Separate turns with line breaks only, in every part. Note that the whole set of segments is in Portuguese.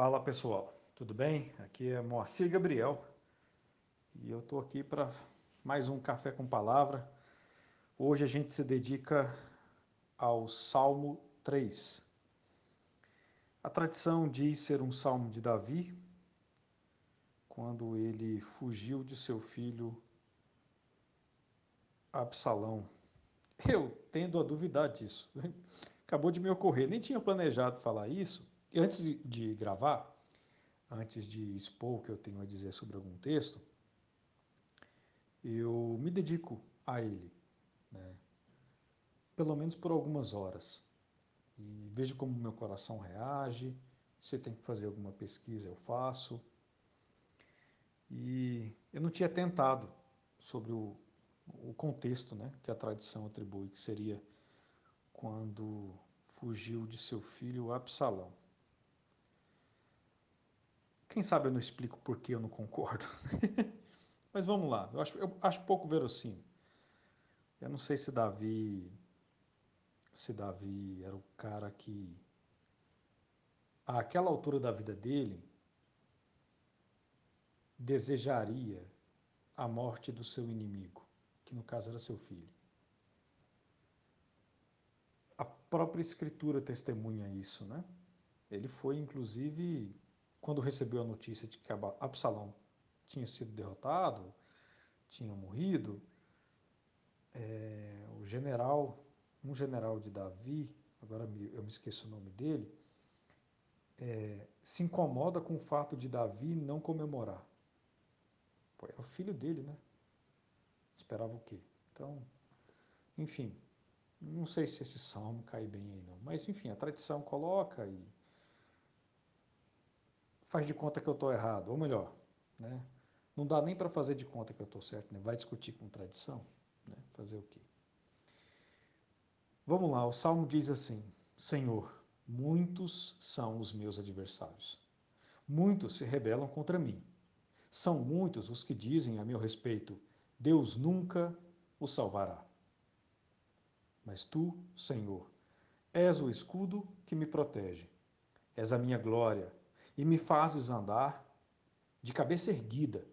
Fala pessoal, tudo bem? Aqui é Moacir Gabriel e eu estou aqui para mais um Café com Palavra. Hoje a gente se dedica ao Salmo 3. A tradição diz ser um salmo de Davi, quando ele fugiu de seu filho Absalão. Eu tendo a duvidar disso. Acabou de me ocorrer, nem tinha planejado falar isso, antes de, de gravar, antes de expor o que eu tenho a dizer sobre algum texto, eu me dedico a ele, né? pelo menos por algumas horas. E vejo como meu coração reage, se tem que fazer alguma pesquisa, eu faço. E eu não tinha tentado sobre o, o contexto né, que a tradição atribui, que seria quando fugiu de seu filho Absalão. Quem sabe eu não explico por que eu não concordo. Mas vamos lá, eu acho, eu acho pouco verossímil. Eu não sei se Davi, se Davi era o cara que, àquela altura da vida dele, desejaria a morte do seu inimigo, que no caso era seu filho. A própria escritura testemunha isso, né? Ele foi, inclusive, quando recebeu a notícia de que Absalão tinha sido derrotado, tinha morrido, é, o general, um general de Davi, agora eu me esqueço o nome dele, é, se incomoda com o fato de Davi não comemorar. Pô, era o filho dele, né? Esperava o quê? Então, enfim, não sei se esse salmo cai bem aí não, mas enfim, a tradição coloca e faz de conta que eu estou errado, ou melhor, né? não dá nem para fazer de conta que eu estou certo, né? vai discutir com tradição, né? fazer o quê? Vamos lá, o Salmo diz assim, Senhor, muitos são os meus adversários, muitos se rebelam contra mim, são muitos os que dizem a meu respeito, Deus nunca o salvará. Mas tu, Senhor, és o escudo que me protege, és a minha glória, e me fazes andar de cabeça erguida.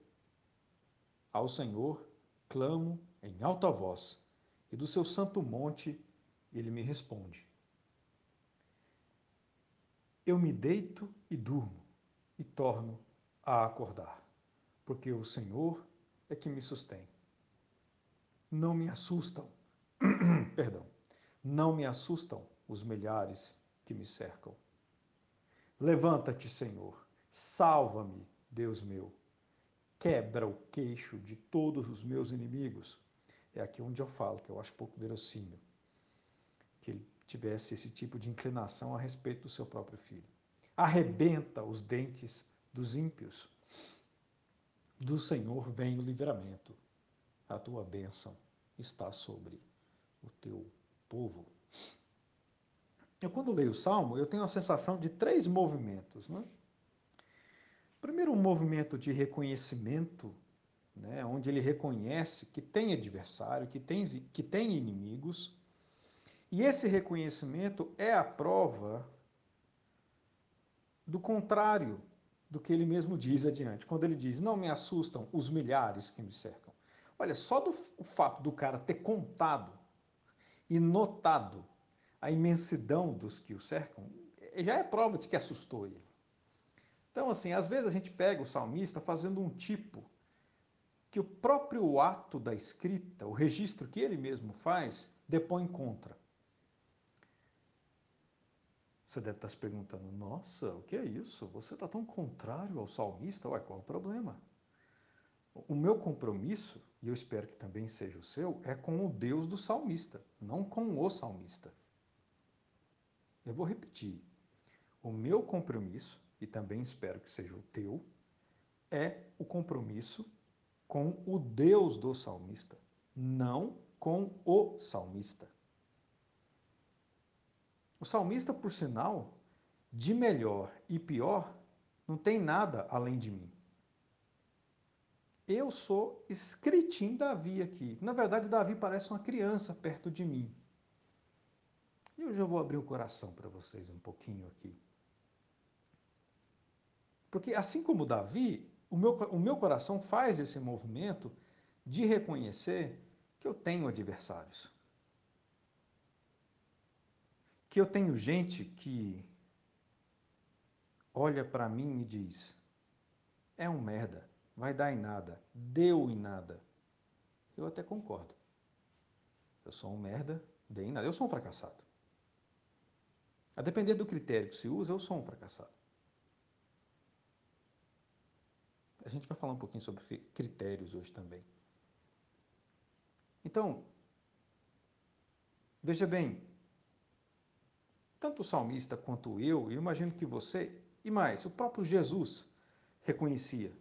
Ao Senhor clamo em alta voz, e do seu santo monte ele me responde. Eu me deito e durmo, e torno a acordar, porque o Senhor é que me sustém. Não me assustam, perdão, não me assustam os milhares que me cercam Levanta-te, Senhor, salva-me, Deus meu. Quebra o queixo de todos os meus inimigos. É aqui onde eu falo, que eu acho pouco verossímil, que ele tivesse esse tipo de inclinação a respeito do seu próprio filho. Arrebenta os dentes dos ímpios. Do Senhor vem o livramento. A tua bênção está sobre o teu povo. Eu, quando leio o Salmo, eu tenho a sensação de três movimentos. Né? Primeiro, um movimento de reconhecimento, né, onde ele reconhece que tem adversário, que tem, que tem inimigos, e esse reconhecimento é a prova do contrário do que ele mesmo diz adiante. Quando ele diz, não me assustam os milhares que me cercam. Olha, só do o fato do cara ter contado e notado a imensidão dos que o cercam, já é prova de que assustou ele. Então, assim, às vezes a gente pega o salmista fazendo um tipo que o próprio ato da escrita, o registro que ele mesmo faz, depõe contra. Você deve estar se perguntando, nossa, o que é isso? Você está tão contrário ao salmista? Ué, qual o problema? O meu compromisso, e eu espero que também seja o seu, é com o Deus do salmista, não com o salmista. Eu vou repetir. O meu compromisso, e também espero que seja o teu, é o compromisso com o Deus do salmista, não com o salmista. O salmista, por sinal, de melhor e pior, não tem nada além de mim. Eu sou escritinho Davi aqui. Na verdade, Davi parece uma criança perto de mim. E hoje eu vou abrir o coração para vocês um pouquinho aqui. Porque assim como Davi, o meu, o meu coração faz esse movimento de reconhecer que eu tenho adversários. Que eu tenho gente que olha para mim e diz: é um merda, vai dar em nada, deu em nada. Eu até concordo. Eu sou um merda, dei em nada. Eu sou um fracassado. A depender do critério que se usa, eu sou um fracassado. A gente vai falar um pouquinho sobre critérios hoje também. Então, veja bem, tanto o salmista quanto eu, eu imagino que você, e mais, o próprio Jesus reconhecia,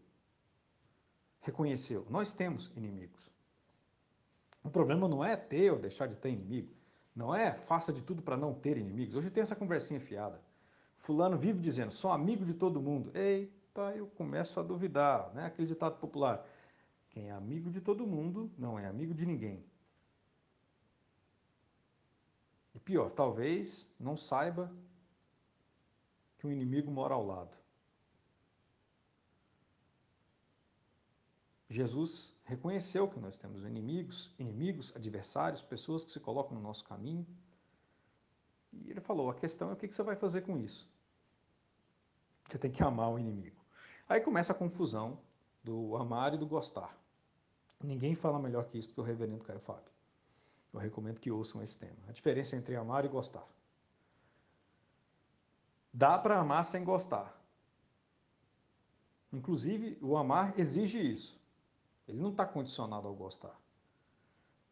reconheceu, nós temos inimigos. O problema não é ter ou deixar de ter inimigo, não é faça de tudo para não ter inimigos. Hoje tem essa conversinha fiada. Fulano vive dizendo, sou amigo de todo mundo. Eita, eu começo a duvidar, né? Aquele ditado popular. Quem é amigo de todo mundo não é amigo de ninguém. E pior, talvez não saiba que o inimigo mora ao lado. Jesus reconheceu que nós temos inimigos, inimigos, adversários, pessoas que se colocam no nosso caminho. E ele falou: a questão é o que você vai fazer com isso. Você tem que amar o inimigo. Aí começa a confusão do amar e do gostar. Ninguém fala melhor que isso do que o reverendo Caio Fábio. Eu recomendo que ouçam esse tema. A diferença entre amar e gostar. Dá para amar sem gostar. Inclusive, o amar exige isso. Ele não está condicionado ao gostar.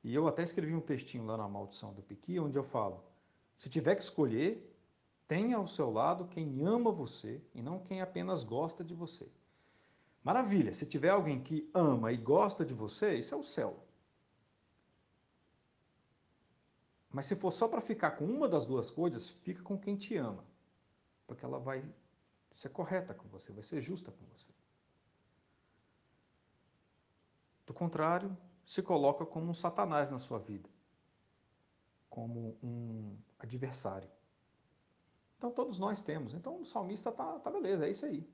E eu até escrevi um textinho lá na Maldição do Piqui, onde eu falo: se tiver que escolher, tenha ao seu lado quem ama você e não quem apenas gosta de você. Maravilha, se tiver alguém que ama e gosta de você, isso é o céu. Mas se for só para ficar com uma das duas coisas, fica com quem te ama. Porque ela vai ser correta com você, vai ser justa com você. Do contrário, se coloca como um satanás na sua vida, como um adversário. Então todos nós temos. Então o salmista tá, tá beleza, é isso aí.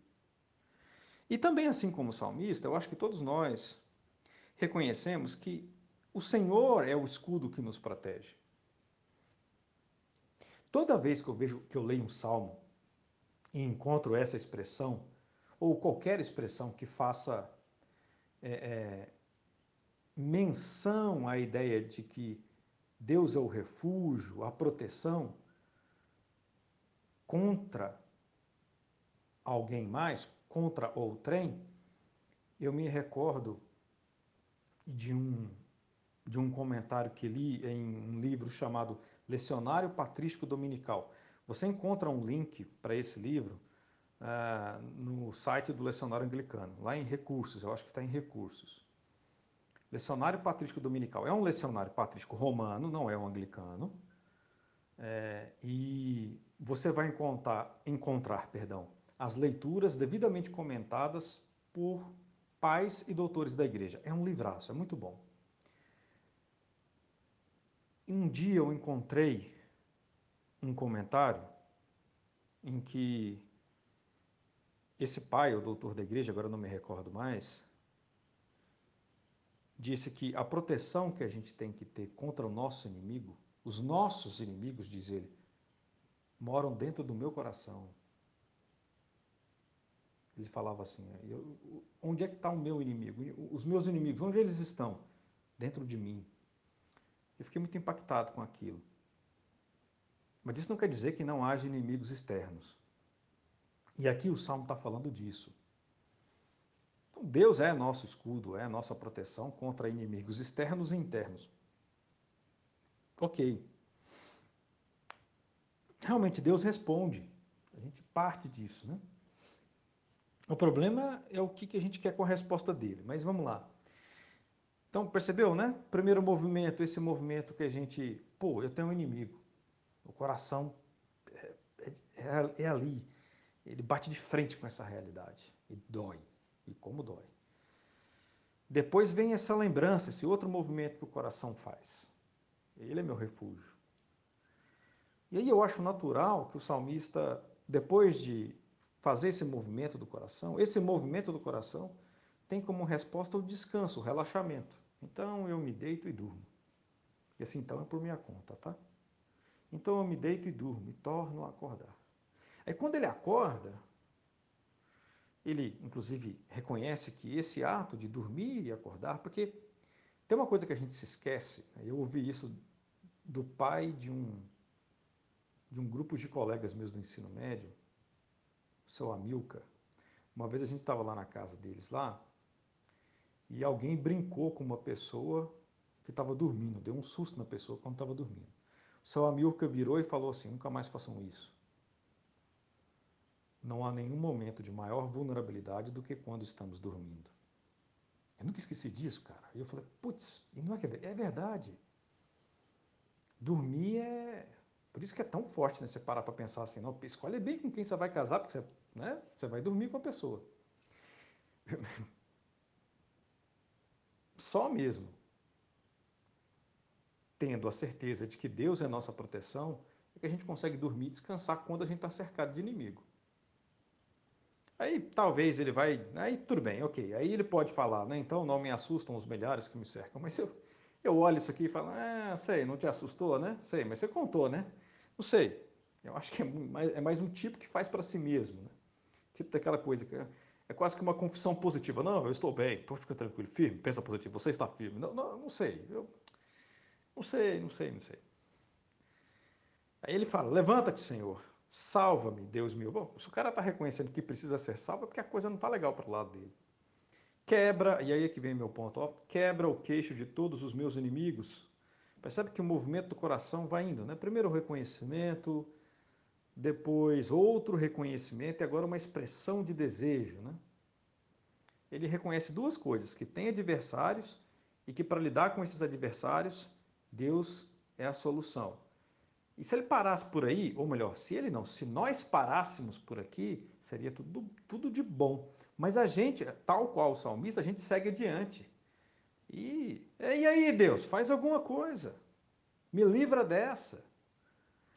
E também, assim como o salmista, eu acho que todos nós reconhecemos que o Senhor é o escudo que nos protege. Toda vez que eu vejo que eu leio um salmo e encontro essa expressão, ou qualquer expressão que faça é, é, menção à ideia de que Deus é o refúgio, a proteção contra alguém mais, contra outrem, eu me recordo de um, de um comentário que li em um livro chamado Lecionário Patrístico Dominical. Você encontra um link para esse livro uh, no site do Lecionário Anglicano, lá em Recursos, eu acho que está em Recursos. Lecionário Patrístico Dominical é um lecionário patrístico romano, não é um anglicano, é, e você vai encontrar, encontrar perdão, as leituras devidamente comentadas por pais e doutores da igreja. É um livraço, é muito bom. Um dia eu encontrei um comentário em que esse pai, o doutor da igreja, agora não me recordo mais, disse que a proteção que a gente tem que ter contra o nosso inimigo, os nossos inimigos, diz ele, moram dentro do meu coração, ele falava assim: eu, onde é que está o meu inimigo? Os meus inimigos, onde eles estão? Dentro de mim. Eu fiquei muito impactado com aquilo. Mas isso não quer dizer que não haja inimigos externos. E aqui o Salmo está falando disso. Então, Deus é nosso escudo, é nossa proteção contra inimigos externos e internos. Ok. Realmente Deus responde. A gente parte disso, né? O problema é o que a gente quer com a resposta dele, mas vamos lá. Então, percebeu, né? Primeiro movimento, esse movimento que a gente, pô, eu tenho um inimigo. O coração é, é, é ali. Ele bate de frente com essa realidade. E dói. E como dói. Depois vem essa lembrança, esse outro movimento que o coração faz. Ele é meu refúgio. E aí eu acho natural que o salmista, depois de fazer esse movimento do coração, esse movimento do coração tem como resposta o descanso, o relaxamento. Então eu me deito e durmo. Esse então é por minha conta, tá? Então eu me deito e durmo e torno a acordar. Aí quando ele acorda, ele inclusive reconhece que esse ato de dormir e acordar, porque tem uma coisa que a gente se esquece, né? eu ouvi isso do pai de um de um grupo de colegas meus do ensino médio, o seu Amilcar. Uma vez a gente estava lá na casa deles lá, e alguém brincou com uma pessoa que estava dormindo, deu um susto na pessoa quando estava dormindo. O seu Amilcar virou e falou assim: nunca mais façam isso. Não há nenhum momento de maior vulnerabilidade do que quando estamos dormindo. Eu nunca esqueci disso, cara. E eu falei, putz, e não é que é, é verdade. Dormir é. Por isso que é tão forte, né? Você parar para pensar assim, não, escolhe bem com quem você vai casar, porque você, né? você vai dormir com a pessoa. Só mesmo tendo a certeza de que Deus é nossa proteção, é que a gente consegue dormir e descansar quando a gente está cercado de inimigo. Aí talvez ele vai. Aí tudo bem, ok. Aí ele pode falar, né? Então não me assustam os milhares que me cercam. Mas eu, eu olho isso aqui e falo, ah, sei, não te assustou, né? Sei, mas você contou, né? Não sei. Eu acho que é mais, é mais um tipo que faz para si mesmo, né? Tipo daquela coisa que é, quase que uma confissão positiva. Não, eu estou bem, pode ficar tranquilo, firme, pensa positivo, você está firme. Não, não, não sei. Eu, não sei, não sei, não sei. Aí ele fala: Levanta-te, Senhor, salva-me, Deus meu. Bom, se o cara está reconhecendo que precisa ser salvo, é porque a coisa não está legal para o lado dele. Quebra, e aí é que vem meu ponto, ó, quebra o queixo de todos os meus inimigos. Percebe que o movimento do coração vai indo, né? Primeiro o reconhecimento, depois outro reconhecimento e agora uma expressão de desejo, né? Ele reconhece duas coisas, que tem adversários e que para lidar com esses adversários Deus é a solução. E se ele parasse por aí, ou melhor, se ele não, se nós parássemos por aqui, seria tudo, tudo de bom. Mas a gente, tal qual o salmista, a gente segue adiante. E, e aí, Deus, faz alguma coisa. Me livra dessa.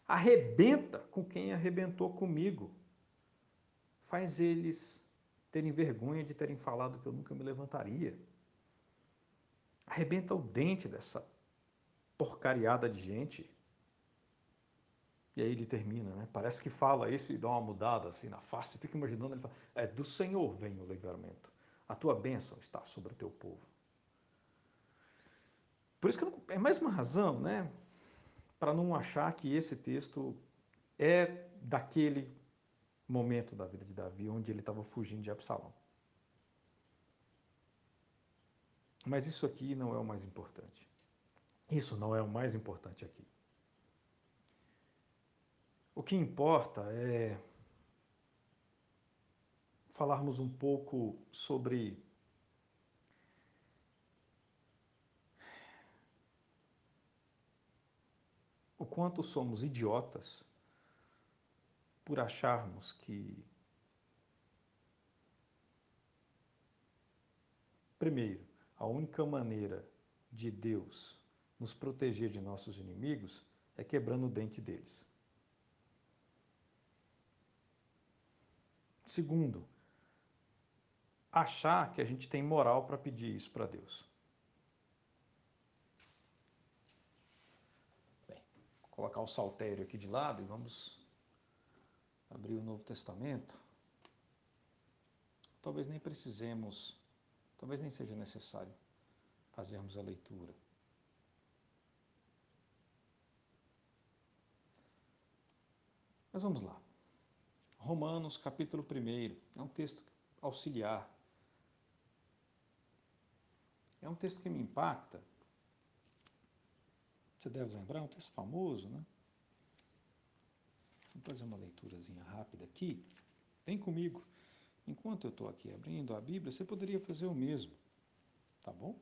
Arrebenta com quem arrebentou comigo. Faz eles terem vergonha de terem falado que eu nunca me levantaria. Arrebenta o dente dessa porcariada de gente. E aí ele termina, né? Parece que fala isso e dá uma mudada assim na face. Fica imaginando, ele fala, é do Senhor vem o livramento. A tua bênção está sobre o teu povo. Por isso que não, é mais uma razão, né? Para não achar que esse texto é daquele momento da vida de Davi onde ele estava fugindo de Absalão. Mas isso aqui não é o mais importante. Isso não é o mais importante aqui. O que importa é falarmos um pouco sobre o quanto somos idiotas por acharmos que, primeiro, a única maneira de Deus nos proteger de nossos inimigos é quebrando o dente deles. Segundo, achar que a gente tem moral para pedir isso para Deus. Bem, vou colocar o saltério aqui de lado e vamos abrir o Novo Testamento. Talvez nem precisemos, talvez nem seja necessário fazermos a leitura. Mas vamos lá. Romanos, capítulo 1. É um texto auxiliar. É um texto que me impacta. Você deve lembrar, é um texto famoso, né? Vamos fazer uma leiturazinha rápida aqui. Vem comigo. Enquanto eu estou aqui abrindo a Bíblia, você poderia fazer o mesmo. Tá bom?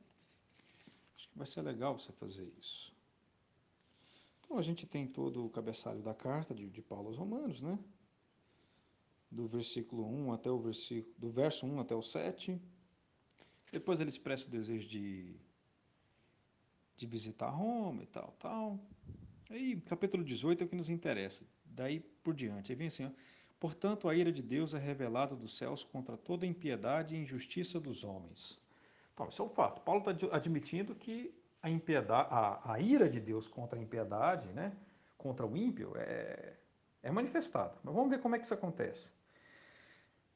Acho que vai ser legal você fazer isso. Então a gente tem todo o cabeçalho da carta de, de Paulo aos Romanos, né? Do versículo 1 até o versículo, do verso 1 até o 7. Depois ele expressa o desejo de, de visitar Roma e tal, tal. Aí, capítulo 18 é o que nos interessa. Daí por diante. Aí vem assim, ó, Portanto, a ira de Deus é revelada dos céus contra toda impiedade e injustiça dos homens. Então, isso é um fato. Paulo está admitindo que a, impiedade, a, a, ira de Deus contra a impiedade, né, contra o ímpio, é, é manifestada. Mas vamos ver como é que isso acontece.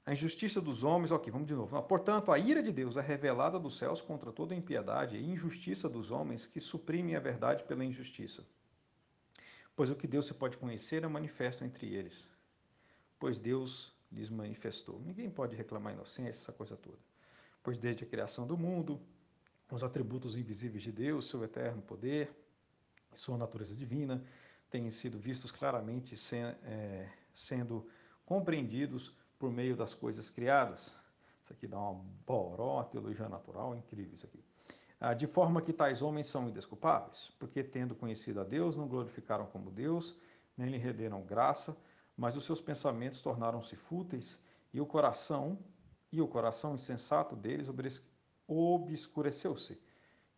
A injustiça dos homens, ok, vamos de novo. Portanto, a ira de Deus é revelada dos céus contra toda impiedade e injustiça dos homens que suprimem a verdade pela injustiça. Pois o que Deus se pode conhecer é manifesto entre eles pois Deus lhes manifestou. Ninguém pode reclamar inocência, essa coisa toda. Pois desde a criação do mundo, os atributos invisíveis de Deus, seu eterno poder, sua natureza divina, têm sido vistos claramente é, sendo compreendidos por meio das coisas criadas. Isso aqui dá uma boró, teologia natural, incrível isso aqui. Ah, de forma que tais homens são indesculpáveis, porque tendo conhecido a Deus, não glorificaram como Deus, nem lhe renderam graça, mas os seus pensamentos tornaram-se fúteis e o coração e o coração insensato deles obscureceu-se,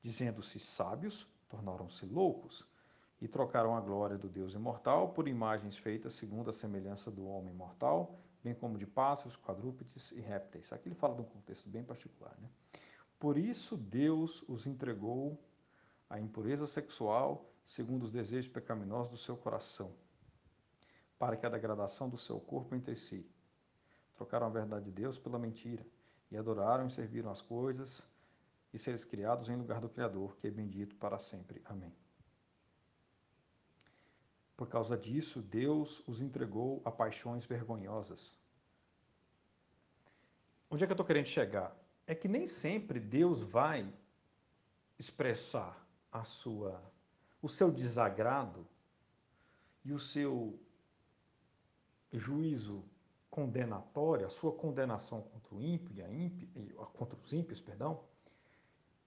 dizendo-se sábios, tornaram-se loucos e trocaram a glória do Deus imortal por imagens feitas segundo a semelhança do homem mortal, bem como de pássaros, quadrúpedes e répteis. Aqui ele fala de um contexto bem particular. Né? Por isso Deus os entregou à impureza sexual, segundo os desejos pecaminosos do seu coração para que a degradação do seu corpo entre si. Trocaram a verdade de Deus pela mentira, e adoraram e serviram as coisas e seres criados em lugar do Criador, que é bendito para sempre. Amém. Por causa disso, Deus os entregou a paixões vergonhosas. Onde é que eu estou querendo chegar? É que nem sempre Deus vai expressar a sua, o seu desagrado e o seu juízo condenatório, a sua condenação contra o ímpio e a ímpio, contra os ímpios, perdão,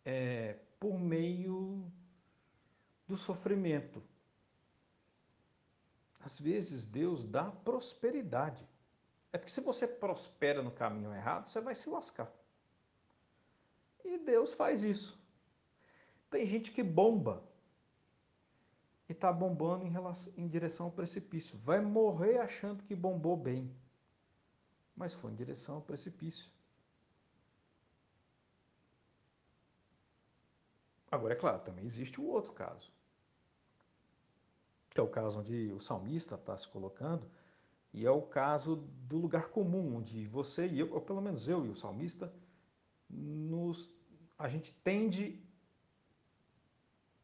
é, por meio do sofrimento. Às vezes Deus dá prosperidade. É porque se você prospera no caminho errado, você vai se lascar. E Deus faz isso. Tem gente que bomba e está bombando em, relação, em direção ao precipício. Vai morrer achando que bombou bem, mas foi em direção ao precipício. Agora, é claro, também existe o outro caso, que é o caso onde o salmista está se colocando, e é o caso do lugar comum, onde você e eu, ou pelo menos eu e o salmista, nos, a gente tende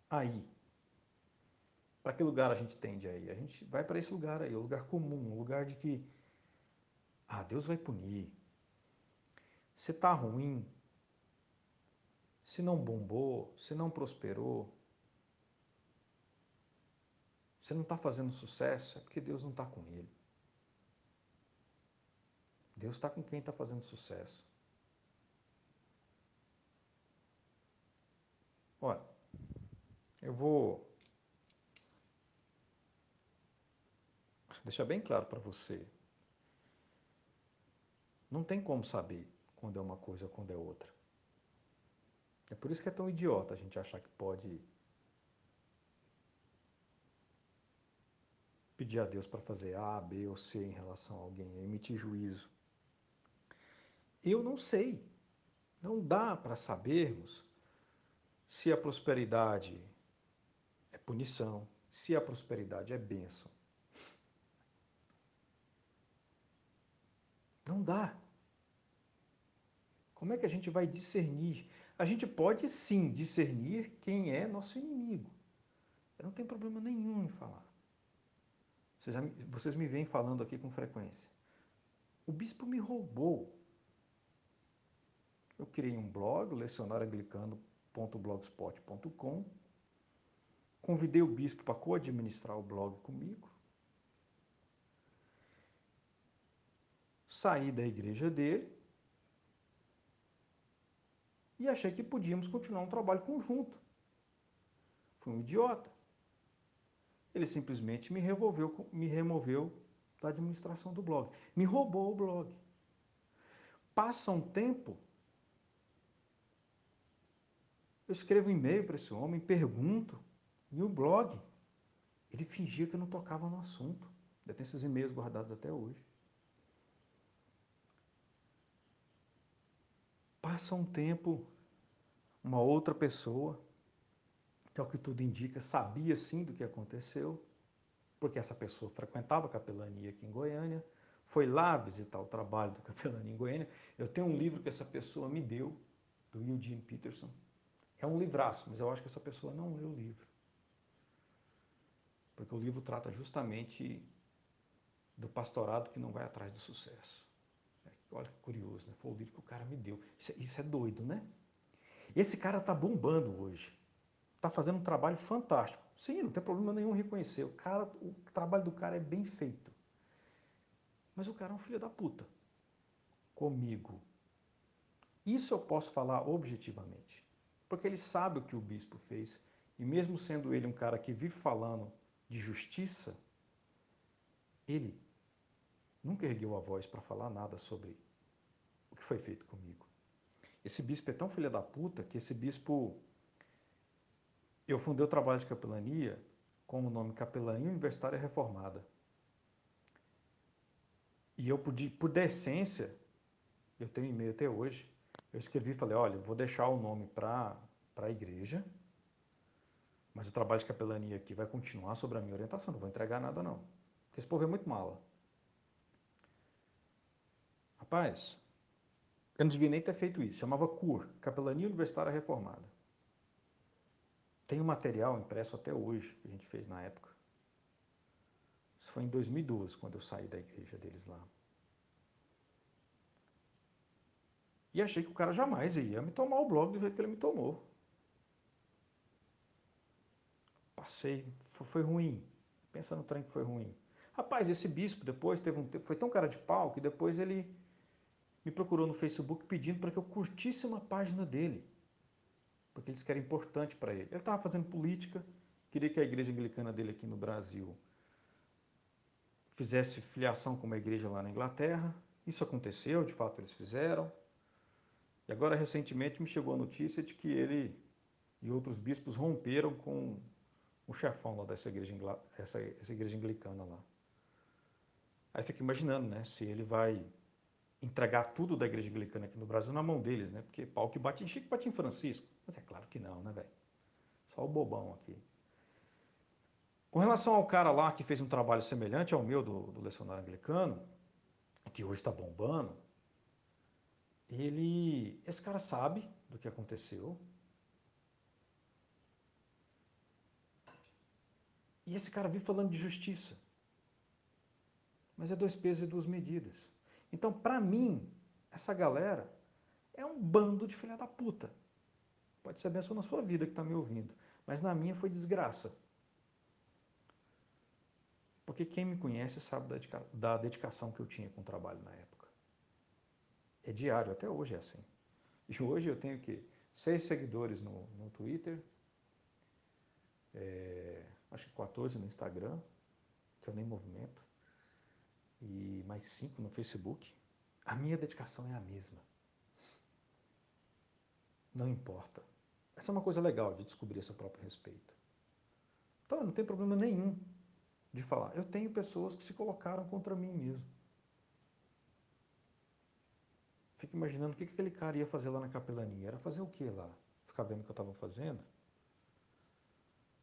a ir para que lugar a gente tende aí? A gente vai para esse lugar aí, o lugar comum, o lugar de que, ah, Deus vai punir. Você está ruim, se não bombou, se não prosperou, você não está fazendo sucesso, é porque Deus não está com ele. Deus está com quem está fazendo sucesso. Olha, eu vou deixar bem claro para você. Não tem como saber quando é uma coisa quando é outra. É por isso que é tão idiota a gente achar que pode pedir a Deus para fazer A, B ou C em relação a alguém, emitir juízo. Eu não sei. Não dá para sabermos se a prosperidade é punição, se a prosperidade é bênção. Não dá. Como é que a gente vai discernir? A gente pode sim discernir quem é nosso inimigo. Eu não tenho problema nenhum em falar. Vocês, vocês me vêm falando aqui com frequência. O bispo me roubou. Eu criei um blog, lecionarioanglicano.blogspot.com. Convidei o bispo para co-administrar o blog comigo. saí da igreja dele e achei que podíamos continuar um trabalho conjunto. Fui um idiota. Ele simplesmente me revolveu, me removeu da administração do blog. Me roubou o blog. Passa um tempo, eu escrevo um e-mail para esse homem, pergunto, e o blog, ele fingia que não tocava no assunto. Eu tenho esses e-mails guardados até hoje. Passa um tempo, uma outra pessoa que é o que tudo indica, sabia sim do que aconteceu, porque essa pessoa frequentava a capelania aqui em Goiânia, foi lá visitar o trabalho do capelania em Goiânia. Eu tenho um livro que essa pessoa me deu, do Eugene Peterson. É um livraço, mas eu acho que essa pessoa não leu o livro. Porque o livro trata justamente do pastorado que não vai atrás do sucesso. Olha que curioso, né? Foi o livro que o cara me deu. Isso, é, é doido, né? Esse cara tá bombando hoje. Tá fazendo um trabalho fantástico. Sim, não tem problema nenhum reconhecer. O, cara, o trabalho do cara é bem feito. Mas o cara é um filho da puta. Comigo. Isso eu posso falar objetivamente. Porque ele sabe o que o bispo fez. E mesmo sendo ele um cara que vive falando de justiça, ele nunca ergueu a voz para falar nada sobre o que foi feito comigo. Esse bispo é tão filha da puta que esse bispo. Eu fundei o trabalho de capelania com o nome Capelania Universitária Reformada. E eu, por, por decência, eu tenho e-mail até hoje, eu escrevi e falei: olha, vou deixar o nome para a igreja, mas o trabalho de capelania aqui vai continuar sobre a minha orientação, não vou entregar nada não. Porque esse povo é muito mala. Rapaz, eu não devia nem ter feito isso. Chamava CUR, Capelania Universitária Reformada. Tem um material impresso até hoje, que a gente fez na época. Isso foi em 2012, quando eu saí da igreja deles lá. E achei que o cara jamais ia me tomar o blog do jeito que ele me tomou. Passei, foi ruim. Pensa no trem que foi ruim. Rapaz, esse bispo depois teve um tempo, foi tão cara de pau que depois ele me procurou no Facebook pedindo para que eu curtisse uma página dele. Porque eles querem importante para ele. Ele estava fazendo política, queria que a igreja anglicana dele aqui no Brasil fizesse filiação com uma igreja lá na Inglaterra. Isso aconteceu, de fato eles fizeram. E agora, recentemente, me chegou a notícia de que ele e outros bispos romperam com o chefão lá dessa igreja, essa, essa igreja anglicana lá. Aí fica imaginando, né, se ele vai entregar tudo da igreja anglicana aqui no Brasil na mão deles, né? Porque pau que bate em Chico, bate em Francisco. Mas é claro que não, né, velho? Só o bobão aqui. Com relação ao cara lá que fez um trabalho semelhante ao meu do, do lecionário anglicano, que hoje está bombando, ele, esse cara sabe do que aconteceu. E esse cara vive falando de justiça. Mas é dois pesos e duas medidas. Então, para mim, essa galera é um bando de filha da puta. Pode ser benção na sua vida que está me ouvindo, mas na minha foi desgraça. Porque quem me conhece sabe da, da dedicação que eu tinha com o trabalho na época. É diário, até hoje é assim. E hoje eu tenho que seis seguidores no, no Twitter, é, acho que 14 no Instagram, que eu nem movimento e mais cinco no Facebook, a minha dedicação é a mesma. Não importa. Essa é uma coisa legal de descobrir seu próprio respeito. Então, não tem problema nenhum de falar. Eu tenho pessoas que se colocaram contra mim mesmo. Fico imaginando o que aquele cara ia fazer lá na capelania. Era fazer o que lá? Ficar vendo o que eu estava fazendo?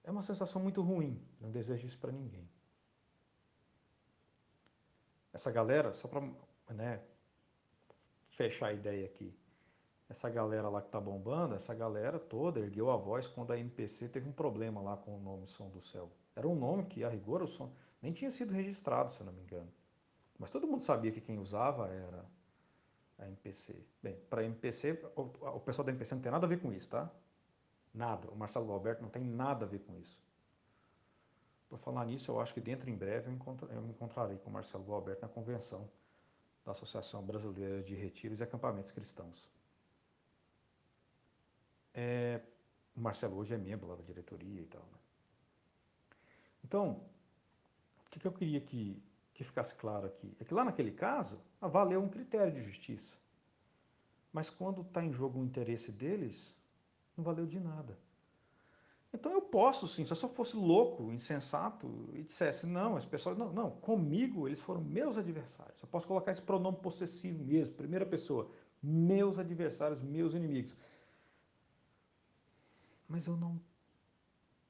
É uma sensação muito ruim. Não desejo isso para ninguém. Essa galera, só para né, fechar a ideia aqui, essa galera lá que está bombando, essa galera toda ergueu a voz quando a MPC teve um problema lá com o nome Som do Céu. Era um nome que, a rigor, o som nem tinha sido registrado, se eu não me engano. Mas todo mundo sabia que quem usava era a MPC. Bem, para a MPC, o, o pessoal da MPC não tem nada a ver com isso, tá? Nada. O Marcelo Alberto não tem nada a ver com isso. Por falar nisso, eu acho que dentro em breve eu, encontro, eu me encontrarei com o Marcelo Gualberto na convenção da Associação Brasileira de Retiros e Acampamentos Cristãos. É, o Marcelo hoje é membro lá da diretoria e tal. Né? Então, o que, que eu queria que, que ficasse claro aqui? É que lá naquele caso, valeu um critério de justiça. Mas quando está em jogo o interesse deles, não valeu de nada. Então eu posso sim, se eu só fosse louco, insensato e dissesse, não, as pessoas, não, não, comigo eles foram meus adversários. Eu posso colocar esse pronome possessivo mesmo, primeira pessoa. meus adversários, meus inimigos. Mas eu não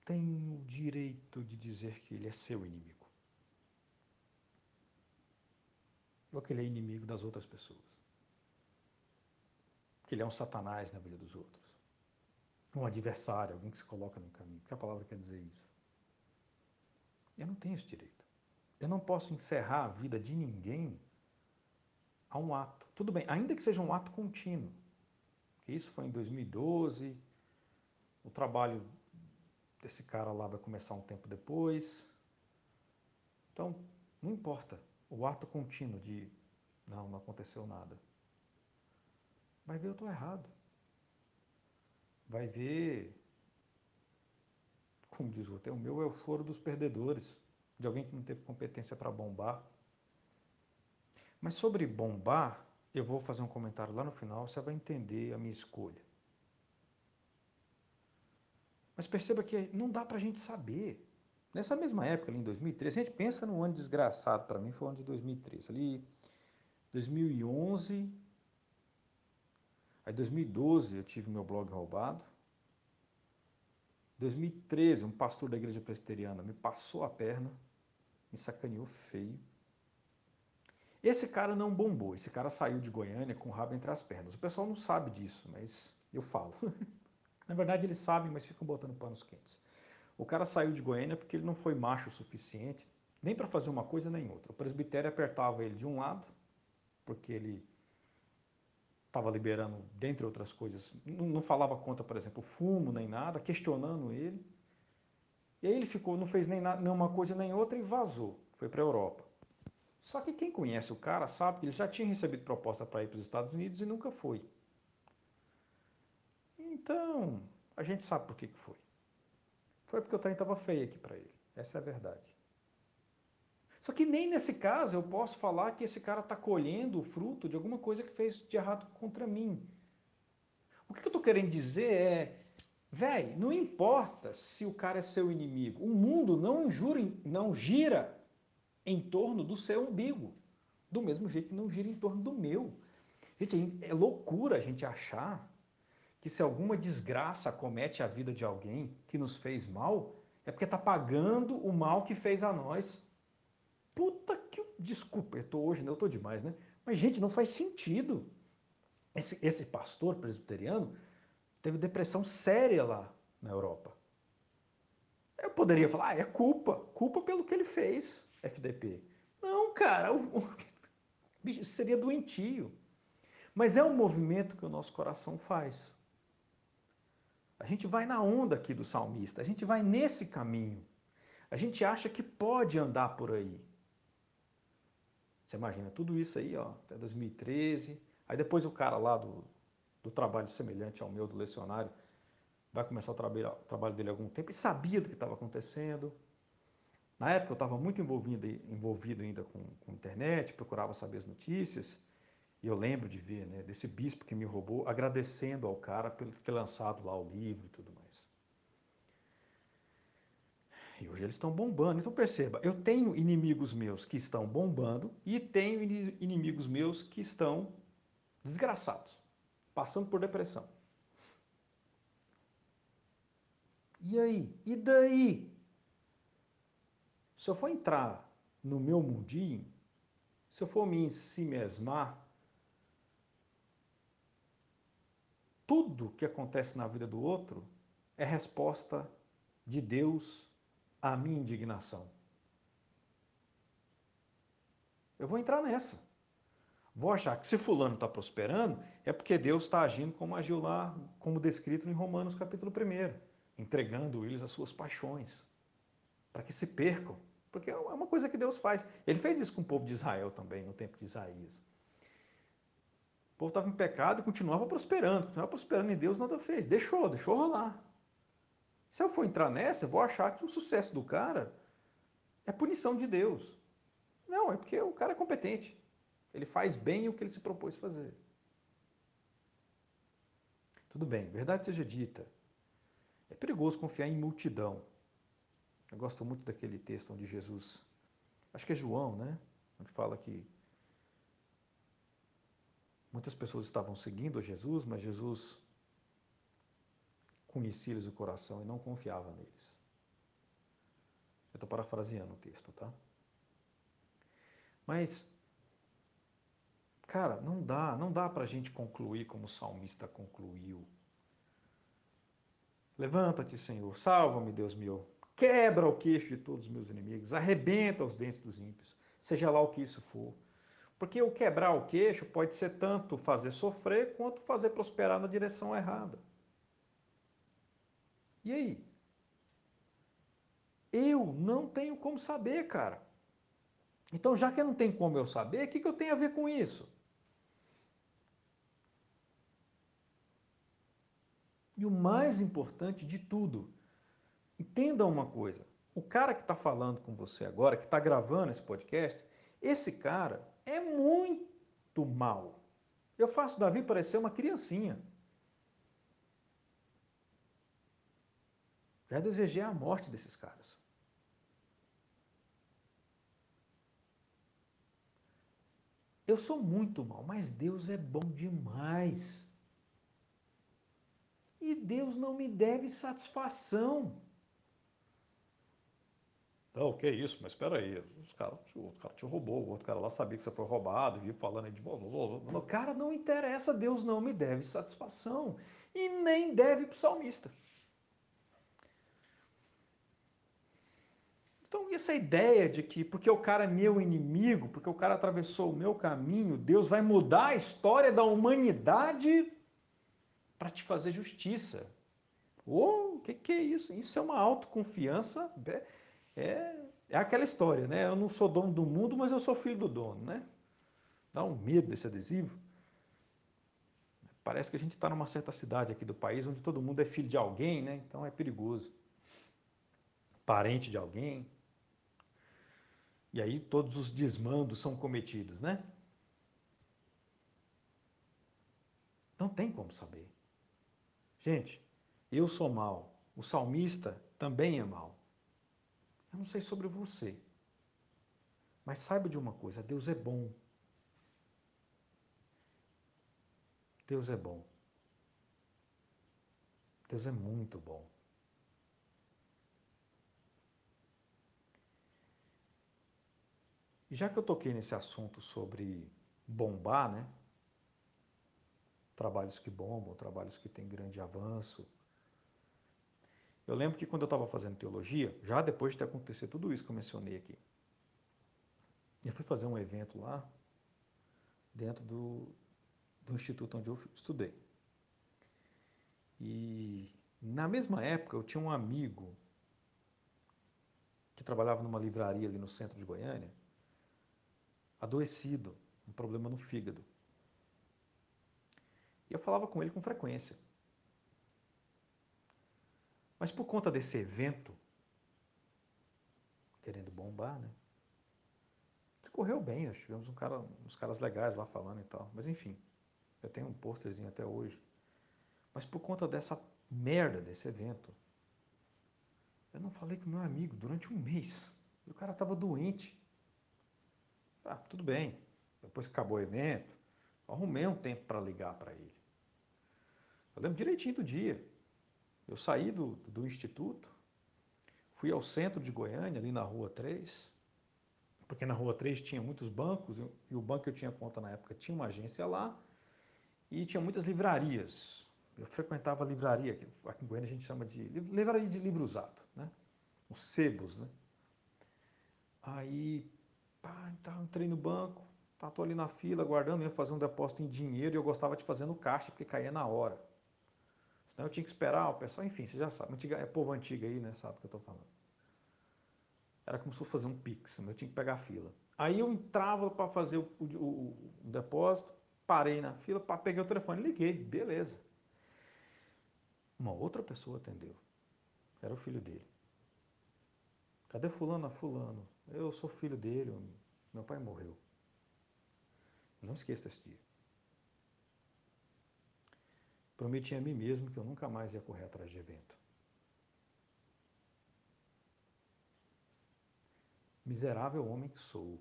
tenho o direito de dizer que ele é seu inimigo. Ou que ele é inimigo das outras pessoas. Que ele é um satanás na vida dos outros. Um adversário, alguém que se coloca no caminho. O que a palavra quer dizer isso? Eu não tenho esse direito. Eu não posso encerrar a vida de ninguém a um ato. Tudo bem, ainda que seja um ato contínuo. Que isso foi em 2012. O trabalho desse cara lá vai começar um tempo depois. Então, não importa. O ato contínuo de não, não aconteceu nada. Vai ver, eu estou errado. Vai ver, como diz o outro, o meu é o choro dos perdedores, de alguém que não teve competência para bombar. Mas sobre bombar, eu vou fazer um comentário lá no final, você vai entender a minha escolha. Mas perceba que não dá para a gente saber. Nessa mesma época, ali em 2013, a gente pensa num ano desgraçado para mim, foi o ano de 2013. Ali, 2011, aí 2012 eu tive meu blog roubado. 2013, um pastor da igreja presbiteriana me passou a perna, me sacaneou feio. Esse cara não bombou, esse cara saiu de Goiânia com o rabo entre as pernas. O pessoal não sabe disso, mas eu falo. Na verdade, eles sabem, mas ficam botando panos quentes. O cara saiu de Goiânia porque ele não foi macho o suficiente, nem para fazer uma coisa nem outra. O presbitério apertava ele de um lado, porque ele estava liberando, dentre outras coisas, não, não falava contra, por exemplo, fumo nem nada, questionando ele. E aí ele ficou, não fez nem, nem uma coisa nem outra e vazou, foi para a Europa. Só que quem conhece o cara sabe que ele já tinha recebido proposta para ir para os Estados Unidos e nunca foi. Então, a gente sabe por que, que foi. Foi porque o trem estava feio aqui para ele. Essa é a verdade. Só que nem nesse caso eu posso falar que esse cara está colhendo o fruto de alguma coisa que fez de errado contra mim. O que eu estou querendo dizer é, velho, não importa se o cara é seu inimigo. O mundo não, não gira em torno do seu umbigo. Do mesmo jeito que não gira em torno do meu. Gente, é loucura a gente achar que se alguma desgraça comete a vida de alguém que nos fez mal, é porque está pagando o mal que fez a nós. Puta que... Desculpa, eu estou hoje, né? eu estou demais, né? Mas, gente, não faz sentido. Esse, esse pastor presbiteriano teve depressão séria lá na Europa. Eu poderia falar, ah, é culpa, culpa pelo que ele fez, FDP. Não, cara, o, bicho, seria doentio. Mas é um movimento que o nosso coração faz. A gente vai na onda aqui do salmista, a gente vai nesse caminho. A gente acha que pode andar por aí. Você imagina tudo isso aí, ó, até 2013. Aí depois o cara lá do, do trabalho semelhante ao meu, do lecionário, vai começar o, trabalho, o trabalho dele há algum tempo e sabia do que estava acontecendo. Na época eu estava muito envolvido, envolvido ainda com, com internet, procurava saber as notícias. E eu lembro de ver, né, desse bispo que me roubou, agradecendo ao cara por ter lançado lá o livro e tudo mais. E hoje eles estão bombando. Então perceba, eu tenho inimigos meus que estão bombando e tenho inimigos meus que estão desgraçados, passando por depressão. E aí? E daí? Se eu for entrar no meu mundinho, se eu for me ensimesmar tudo que acontece na vida do outro é resposta de Deus à minha indignação. Eu vou entrar nessa. Vou achar que se fulano está prosperando, é porque Deus está agindo como agiu lá, como descrito em Romanos capítulo 1, entregando eles as suas paixões, para que se percam. Porque é uma coisa que Deus faz. Ele fez isso com o povo de Israel também, no tempo de Isaías povo estava em pecado e continuava prosperando, continuava prosperando em Deus, nada fez. Deixou, deixou rolar. Se eu for entrar nessa, eu vou achar que o sucesso do cara é punição de Deus. Não, é porque o cara é competente. Ele faz bem o que ele se propôs fazer. Tudo bem, verdade seja dita. É perigoso confiar em multidão. Eu gosto muito daquele texto onde Jesus, acho que é João, né? Onde fala que Muitas pessoas estavam seguindo Jesus, mas Jesus conhecia-lhes o coração e não confiava neles. Eu estou parafraseando o texto, tá? Mas, cara, não dá, não dá para a gente concluir como o salmista concluiu. Levanta-te, Senhor, salva-me, Deus meu. Quebra o queixo de todos os meus inimigos, arrebenta os dentes dos ímpios, seja lá o que isso for. Porque o quebrar o queixo pode ser tanto fazer sofrer quanto fazer prosperar na direção errada. E aí? Eu não tenho como saber, cara. Então, já que não tem como eu saber, o que, que eu tenho a ver com isso? E o mais importante de tudo, entenda uma coisa: o cara que está falando com você agora, que está gravando esse podcast, esse cara é muito mal. Eu faço Davi parecer uma criancinha. Já desejei a morte desses caras. Eu sou muito mal, mas Deus é bom demais. E Deus não me deve satisfação. Não, que isso, mas espera aí, os caras os cara te roubou, o outro cara lá sabia que você foi roubado, viu falando aí de... O cara não interessa, Deus não me deve satisfação. E nem deve para o salmista. Então, essa ideia de que porque o cara é meu inimigo, porque o cara atravessou o meu caminho, Deus vai mudar a história da humanidade para te fazer justiça. O que, que é isso? Isso é uma autoconfiança é, é aquela história, né? Eu não sou dono do mundo, mas eu sou filho do dono, né? Dá um medo desse adesivo. Parece que a gente está numa certa cidade aqui do país onde todo mundo é filho de alguém, né? Então é perigoso. Parente de alguém. E aí todos os desmandos são cometidos, né? Não tem como saber. Gente, eu sou mal. O salmista também é mal. Eu não sei sobre você. Mas saiba de uma coisa: Deus é bom. Deus é bom. Deus é muito bom. Já que eu toquei nesse assunto sobre bombar, né? Trabalhos que bombam, trabalhos que têm grande avanço, eu lembro que quando eu estava fazendo teologia, já depois de ter acontecido tudo isso que eu mencionei aqui, eu fui fazer um evento lá, dentro do, do instituto onde eu estudei. E na mesma época eu tinha um amigo que trabalhava numa livraria ali no centro de Goiânia, adoecido, um problema no fígado. E eu falava com ele com frequência. Mas por conta desse evento, querendo bombar, né? Correu bem, nós tivemos um cara, uns caras legais lá falando e tal. Mas enfim, eu tenho um pôsterzinho até hoje. Mas por conta dessa merda desse evento, eu não falei com meu amigo durante um mês. E o cara estava doente. Ah, tudo bem. Depois que acabou o evento, arrumei um tempo para ligar para ele. Eu lembro direitinho do dia. Eu saí do, do instituto, fui ao centro de Goiânia, ali na Rua 3, porque na Rua 3 tinha muitos bancos, e o banco que eu tinha conta na época tinha uma agência lá, e tinha muitas livrarias. Eu frequentava a livraria, que aqui em Goiânia a gente chama de livraria de livro usado, né? Os sebos, né? Aí, pá, então, entrei no banco, tá, tô ali na fila, aguardando, ia fazer um depósito em dinheiro, e eu gostava de fazer no caixa, porque caía na hora. Senão eu tinha que esperar o pessoal, enfim, você já sabe, antiga, é povo antigo aí, né, sabe o que eu estou falando. Era como se fosse fazer um Pix, né, eu tinha que pegar a fila. Aí eu entrava para fazer o, o, o, o, depósito, parei na fila, pá, peguei o telefone, liguei, beleza. Uma outra pessoa atendeu, era o filho dele. Cadê fulano? Fulano. Eu sou filho dele, meu pai morreu. Não esqueça desse dia. Prometi a mim mesmo que eu nunca mais ia correr atrás de evento. Miserável homem que sou.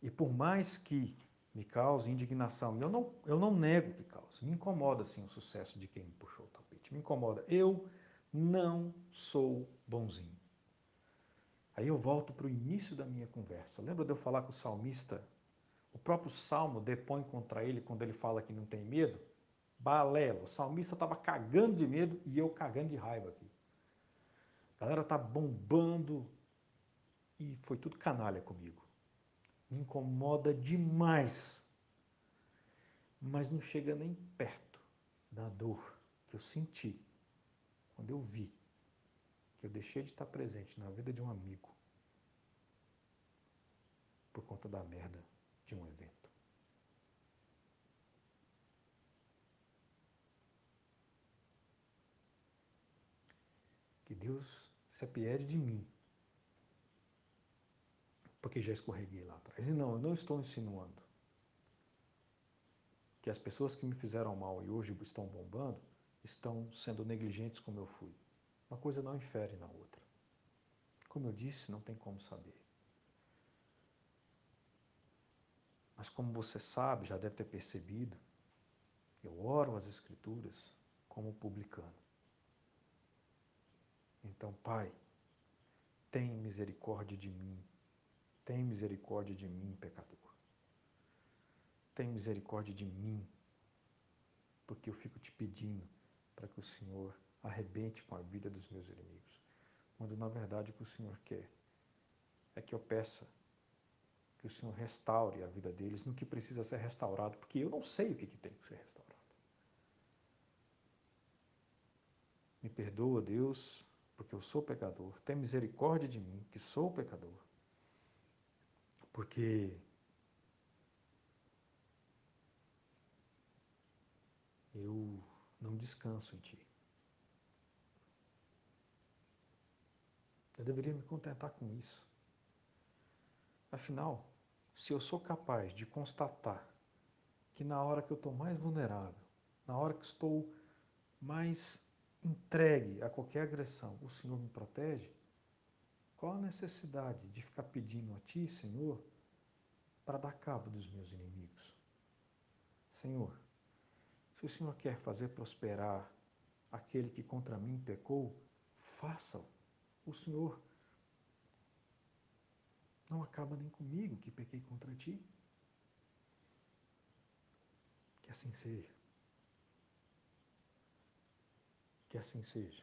E por mais que me causa indignação. Eu não, eu não nego que causa. Me incomoda, sim, o sucesso de quem me puxou o tapete. Me incomoda. Eu não sou bonzinho. Aí eu volto para o início da minha conversa. Lembra de eu falar com o salmista? O próprio Salmo depõe contra ele quando ele fala que não tem medo? Balela. O salmista estava cagando de medo e eu cagando de raiva aqui. A galera tá bombando e foi tudo canalha comigo. Me incomoda demais. Mas não chega nem perto da dor que eu senti quando eu vi que eu deixei de estar presente na vida de um amigo por conta da merda de um evento. Que Deus se apiede de mim, porque já escorreguei lá atrás. E não, eu não estou insinuando que as pessoas que me fizeram mal e hoje estão bombando estão sendo negligentes como eu fui. Uma coisa não infere na outra. Como eu disse, não tem como saber. Mas como você sabe, já deve ter percebido, eu oro as Escrituras como publicano. Então, Pai, tem misericórdia de mim, tem misericórdia de mim, pecador. Tem misericórdia de mim, porque eu fico te pedindo para que o Senhor arrebente com a vida dos meus inimigos. Quando na verdade o que o Senhor quer é que eu peça que o Senhor restaure a vida deles no que precisa ser restaurado, porque eu não sei o que, que tem que ser restaurado. Me perdoa, Deus, porque eu sou pecador. Tem misericórdia de mim, que sou pecador. Porque eu não descanso em Ti. Eu deveria me contentar com isso. Afinal, se eu sou capaz de constatar que na hora que eu estou mais vulnerável, na hora que estou mais entregue a qualquer agressão, o Senhor me protege, qual a necessidade de ficar pedindo a Ti, Senhor, para dar cabo dos meus inimigos? Senhor, se o Senhor quer fazer prosperar aquele que contra mim pecou, faça-o o Senhor não acaba nem comigo que pequei contra ti. Que assim seja. Que assim seja.